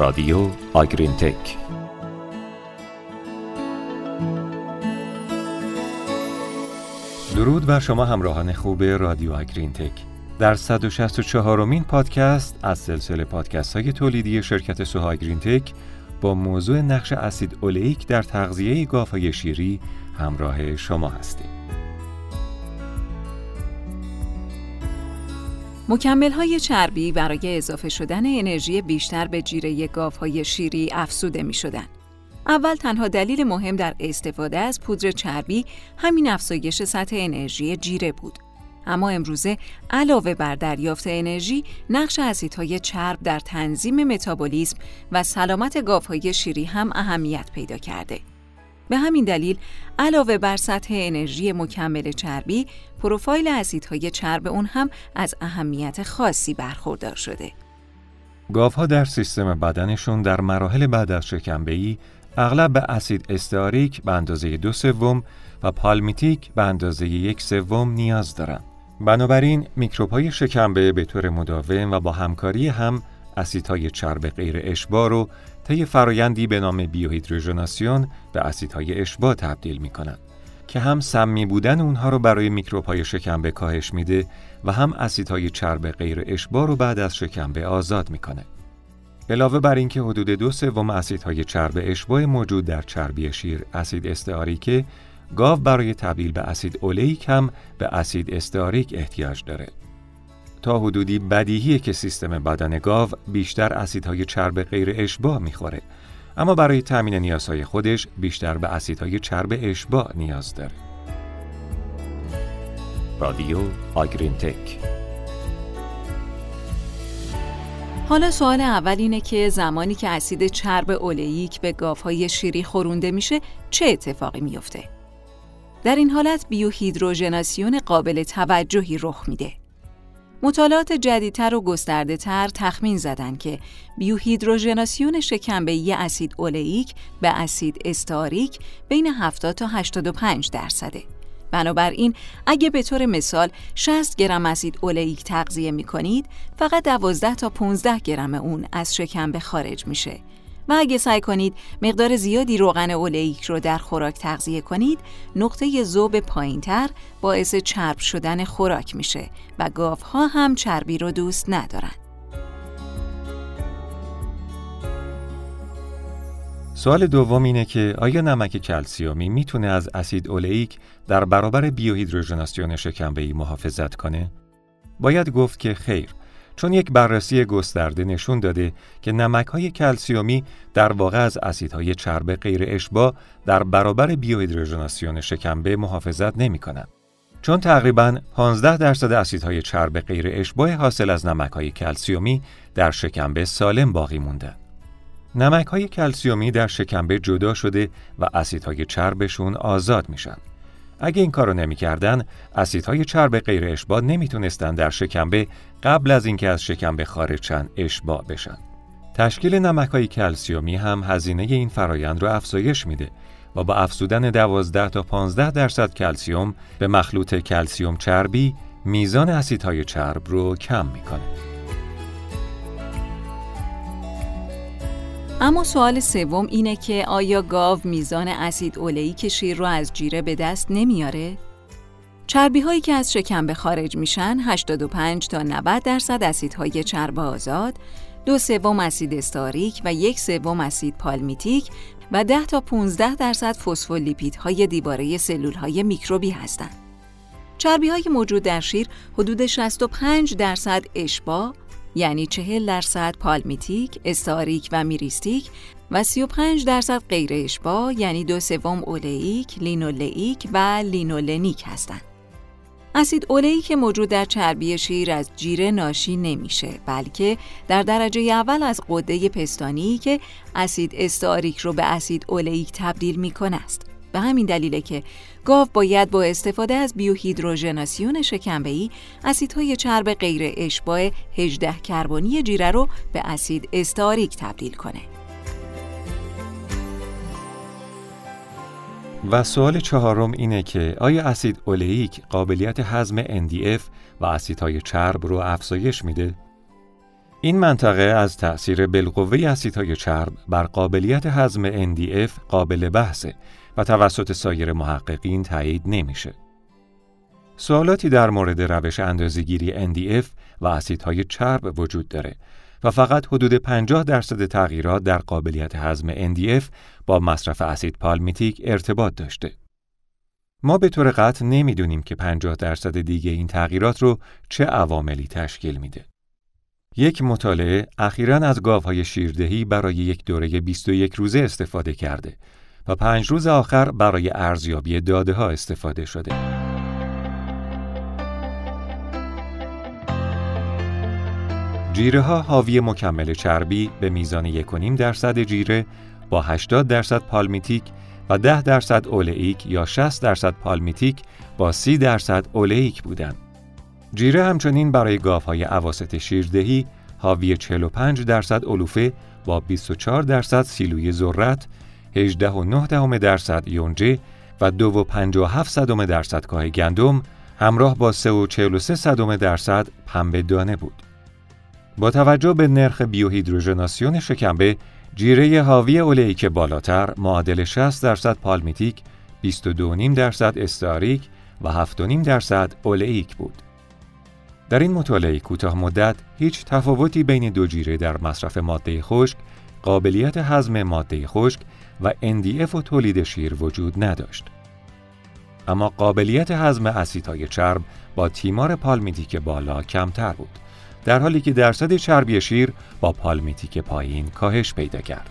رادیو آگرین تک درود بر شما همراهان خوب رادیو آگرین تک در 164 مین پادکست از سلسله پادکست های تولیدی شرکت سوها گرین تک با موضوع نقش اسید اولیک در تغذیه گاوهای شیری همراه شما هستیم. مکمل های چربی برای اضافه شدن انرژی بیشتر به جیره گاوهای شیری افسوده می شدن. اول تنها دلیل مهم در استفاده از پودر چربی همین افزایش سطح انرژی جیره بود. اما امروزه علاوه بر دریافت انرژی، نقش اسیدهای چرب در تنظیم متابولیسم و سلامت گاوهای شیری هم اهمیت پیدا کرده. به همین دلیل علاوه بر سطح انرژی مکمل چربی، پروفایل اسیدهای چرب اون هم از اهمیت خاصی برخوردار شده. گاوها در سیستم بدنشون در مراحل بعد از شکمبه‌ای اغلب به اسید استاریک به اندازه دو سوم و پالمیتیک به اندازه یک سوم نیاز دارند. بنابراین میکروب های شکمبه به طور مداوم و با همکاری هم اسیدهای چرب غیر اشباع رو طی فرایندی به نام بیوهیدروژناسیون به اسیدهای اشباع تبدیل می کنند که هم سمی بودن اونها رو برای میکروب های شکمبه کاهش میده و هم اسیدهای چرب غیر اشباع رو بعد از شکمبه آزاد می‌کنه. علاوه بر اینکه حدود دو سوم اسیدهای چرب اشباع موجود در چربی شیر اسید استعاریکه گاو برای تبدیل به اسید اولیک هم به اسید استاریک احتیاج داره. تا حدودی بدیهیه که سیستم بدن گاو بیشتر اسیدهای چرب غیر اشباع می‌خوره اما برای تامین نیازهای خودش بیشتر به اسیدهای چرب اشباع نیاز داره. رادیو آگرین تک حالا سوال اول اینه که زمانی که اسید چرب اولیک به گاوهای شیری خورونده میشه چه اتفاقی میفته؟ در این حالت بیوهیدروژناسیون قابل توجهی رخ میده. مطالعات جدیدتر و گسترده تر تخمین زدن که بیوهیدروژناسیون شکمبه‌ای اسید اولیک به اسید استاریک بین 70 تا 85 درصده. بنابراین اگه به طور مثال 60 گرم اسید اولیک تغذیه می کنید فقط 12 تا 15 گرم اون از شکمبه خارج میشه و اگه سعی کنید مقدار زیادی روغن اولیک رو در خوراک تغذیه کنید نقطه ذوب پایینتر باعث چرب شدن خوراک میشه و گاوها هم چربی رو دوست ندارن سوال دوم اینه که آیا نمک کلسیومی می‌تونه از اسید اولیک در برابر بیوهیدروژناسیون شکمبه‌ای محافظت کنه؟ باید گفت که خیر چون یک بررسی گسترده نشون داده که نمک های کلسیومی در واقع از اسیدهای چرب غیر اشباع در برابر بیوهیدروژناسیون شکمبه محافظت نمی کنند. چون تقریبا 15 درصد اسیدهای چرب غیر اشباع حاصل از نمک های کلسیومی در شکمبه سالم باقی مونده. نمک های کلسیومی در شکمبه جدا شده و اسیدهای چربشون آزاد میشن. اگه این کارو نمی‌کردن، اسیدهای چرب غیر اشباع نمی‌تونستن در شکمبه قبل از اینکه از شکمبه خارج شن اشباع بشن. تشکیل نمکهای کلسیومی هم هزینه این فرایند رو افزایش میده و با افزودن 12 تا 15 درصد کلسیوم به مخلوط کلسیوم چربی میزان اسیدهای چرب رو کم می‌کنه. اما سوال سوم اینه که آیا گاو میزان اسید اولیک شیر رو از جیره به دست نمیاره؟ چربی هایی که از شکم خارج میشن 85 تا 90 درصد اسیدهای چرب آزاد، دو سوم اسید استاریک و یک سوم اسید پالمیتیک و 10 تا 15 درصد فسفولیپیدهای دیواره سلول های میکروبی هستند. چربی های موجود در شیر حدود 65 درصد اشباع یعنی 40 درصد پالمیتیک، استاریک و میریستیک و 35 درصد غیر اشباع یعنی دو سوم اولیک، لینولیک و لینولنیک هستند. اسید اولئیک موجود در چربی شیر از جیره ناشی نمیشه بلکه در درجه اول از قده پستانی که اسید استاریک رو به اسید اولیک تبدیل می‌کنه است به همین دلیله که گاو باید با استفاده از بیوهیدروژناسیون شکمبه‌ای اسیدهای چرب غیر اشباع 18 کربنی جیره رو به اسید استاریک تبدیل کنه. و سوال چهارم اینه که آیا اسید اولیک قابلیت هضم NDF و اسیدهای چرب رو افزایش میده؟ این منطقه از تأثیر بالقوه اسیدهای چرب بر قابلیت هضم NDF قابل بحثه توسط سایر محققین تایید نمیشه. سوالاتی در مورد روش اندازه‌گیری NDF و اسیدهای چرب وجود داره و فقط حدود 50 درصد تغییرات در قابلیت هضم NDF با مصرف اسید پالمیتیک ارتباط داشته. ما به طور قطع نمی‌دونیم که 50 درصد دیگه این تغییرات رو چه عواملی تشکیل میده. یک مطالعه اخیرا از گاوهای شیردهی برای یک دوره 21 روزه استفاده کرده و پنج روز آخر برای ارزیابی داده ها استفاده شده. جیره ها حاوی مکمل چربی به میزان 1.5 درصد جیره با 80 درصد پالمیتیک و 10 درصد اولئیک یا 60 درصد پالمیتیک با 30 درصد اولئیک بودند. جیره همچنین برای گاوهای عواست شیردهی حاوی 45 درصد علوفه با 24 درصد سیلوی ذرت، 18.9 درصد یونجه و 2.57 صدم درصد کاه گندم همراه با 3.43 صدم درصد پنبه دانه بود. با توجه به نرخ بیوهیدروژناسیون شکمبه، جیره حاوی اولیک بالاتر معادل 60 درصد پالمیتیک، 22.5 درصد استاریک و 7.5 درصد اولیک بود. در این مطالعه کوتاه مدت هیچ تفاوتی بین دو جیره در مصرف ماده خشک، قابلیت هضم ماده خشک و NDF و تولید شیر وجود نداشت. اما قابلیت هضم اسیدهای چرب با تیمار پالمیتیک بالا کمتر بود. در حالی که درصد چربی شیر با پالمیتیک پایین کاهش پیدا کرد.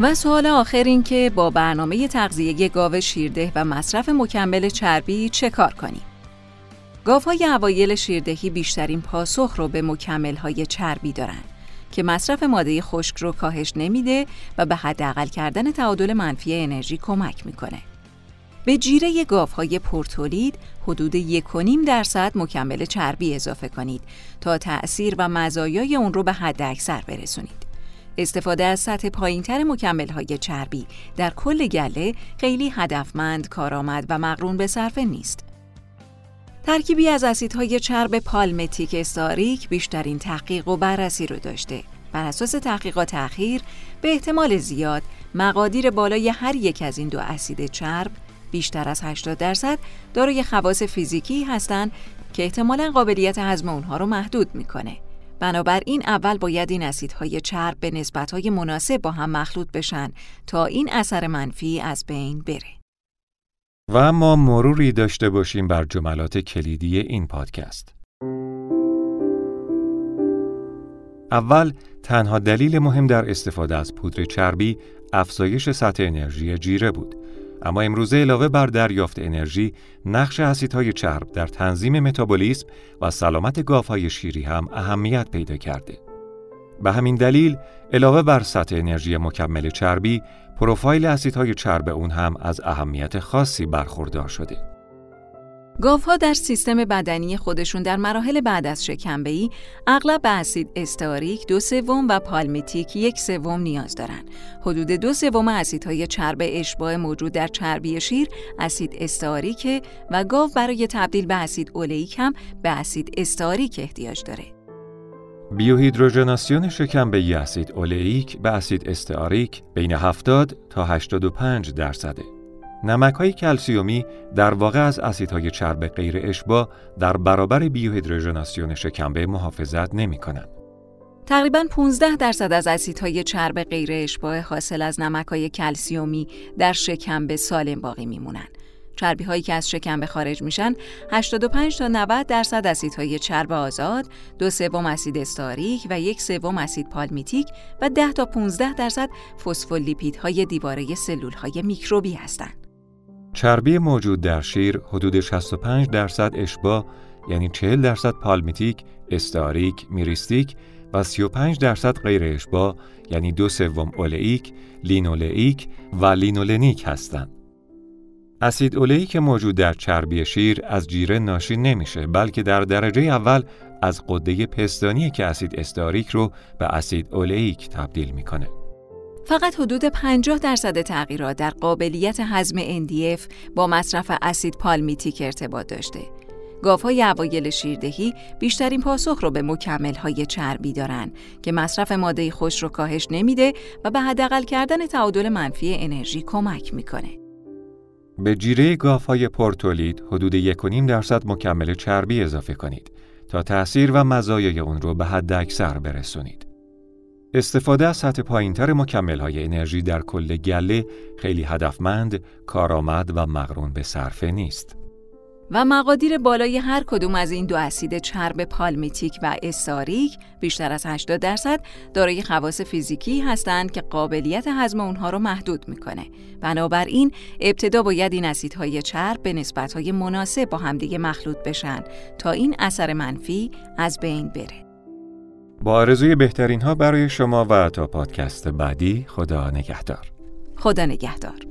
و سوال آخر این که با برنامه تغذیه گاو شیرده و مصرف مکمل چربی چه کار کنیم؟ گاوهای اوایل شیردهی بیشترین پاسخ رو به مکمل های چربی دارن که مصرف ماده خشک رو کاهش نمیده و به حداقل کردن تعادل منفی انرژی کمک می‌کنه. به جیره گاوهای پرتولید حدود 1.5 درصد مکمل چربی اضافه کنید تا تأثیر و مزایای اون رو به حد اکثر برسونید. استفاده از سطح پایینتر مکمل های چربی در کل گله خیلی هدفمند، کارآمد و مقرون به صرفه نیست. ترکیبی از اسیدهای چرب پالمتیک استاریک بیشترین تحقیق و بررسی رو داشته. بر اساس تحقیقات اخیر به احتمال زیاد مقادیر بالای هر یک از این دو اسید چرب بیشتر از 80 درصد دارای خواص فیزیکی هستند که احتمالا قابلیت هضم اونها رو محدود می‌کنه. بنابراین اول باید این اسیدهای چرب به نسبتهای مناسب با هم مخلوط بشن تا این اثر منفی از بین بره. و اما مروری داشته باشیم بر جملات کلیدی این پادکست. اول تنها دلیل مهم در استفاده از پودر چربی افزایش سطح انرژی جیره بود اما امروزه علاوه بر دریافت انرژی نقش اسیدهای چرب در تنظیم متابولیسم و سلامت گاوهای شیری هم اهمیت پیدا کرده به همین دلیل علاوه بر سطح انرژی مکمل چربی پروفایل اسیدهای چرب اون هم از اهمیت خاصی برخوردار شده گاوها در سیستم بدنی خودشون در مراحل بعد از شکمبه‌ای اغلب به اسید استاریک دو سوم و پالمیتیک یک سوم نیاز دارند. حدود دو سوم اسیدهای چرب اشباع موجود در چربی شیر اسید استاریک و گاو برای تبدیل به اسید اولئیک هم به اسید استاریک احتیاج داره. بیوهیدروژناسیون شکمبه‌ای اسید اولئیک به اسید استاریک بین 70 تا 85 درصده. نمک های کلسیومی در واقع از اسیدهای چرب غیر اشبا در برابر بیوهیدروژناسیون شکمبه محافظت نمی کنند. تقریبا 15 درصد از اسیدهای چرب غیر اشباع حاصل از نمک های کلسیومی در شکمبه سالم باقی میمونن. چربی هایی که از شکمبه خارج میشن 85 تا 90 درصد اسیدهای چرب آزاد، دو سوم اسید استاریک و یک سوم اسید پالمیتیک و 10 تا 15 درصد فسفولیپیدهای دیواره سلول های میکروبی هستند. چربی موجود در شیر حدود 65 درصد اشباع یعنی 40 درصد پالمیتیک، استاریک، میریستیک و 35 درصد غیر اشباع یعنی دو سوم اولئیک، لینولئیک و لینولنیک هستند. اسید اولئیک موجود در چربی شیر از جیره ناشی نمیشه بلکه در درجه اول از غده پستانی که اسید استاریک رو به اسید اولئیک تبدیل می‌کنه. فقط حدود 50 درصد تغییرات در قابلیت هضم NDF با مصرف اسید پالمیتیک ارتباط داشته. گاوهای اوایل شیردهی بیشترین پاسخ رو به های چربی دارن که مصرف ماده خوش رو کاهش نمیده و به حداقل کردن تعادل منفی انرژی کمک می‌کنه. به جیره گاوهای پرتولید حدود 1.5 درصد مکمل چربی اضافه کنید تا تأثیر و مزایای اون رو به حد اکثر برسونید. استفاده از سطح پایینتر مکمل های انرژی در کل گله خیلی هدفمند، کارآمد و مقرون به صرفه نیست. و مقادیر بالای هر کدوم از این دو اسید چرب پالمیتیک و استاریک بیشتر از 80 درصد دارای خواص فیزیکی هستند که قابلیت هضم اونها رو محدود می‌کنه. بنابراین ابتدا باید این اسیدهای چرب به نسبتهای مناسب با همدیگه مخلوط بشن تا این اثر منفی از بین بره. با آرزوی بهترین ها برای شما و تا پادکست بعدی خدا نگهدار. خدا نگهدار.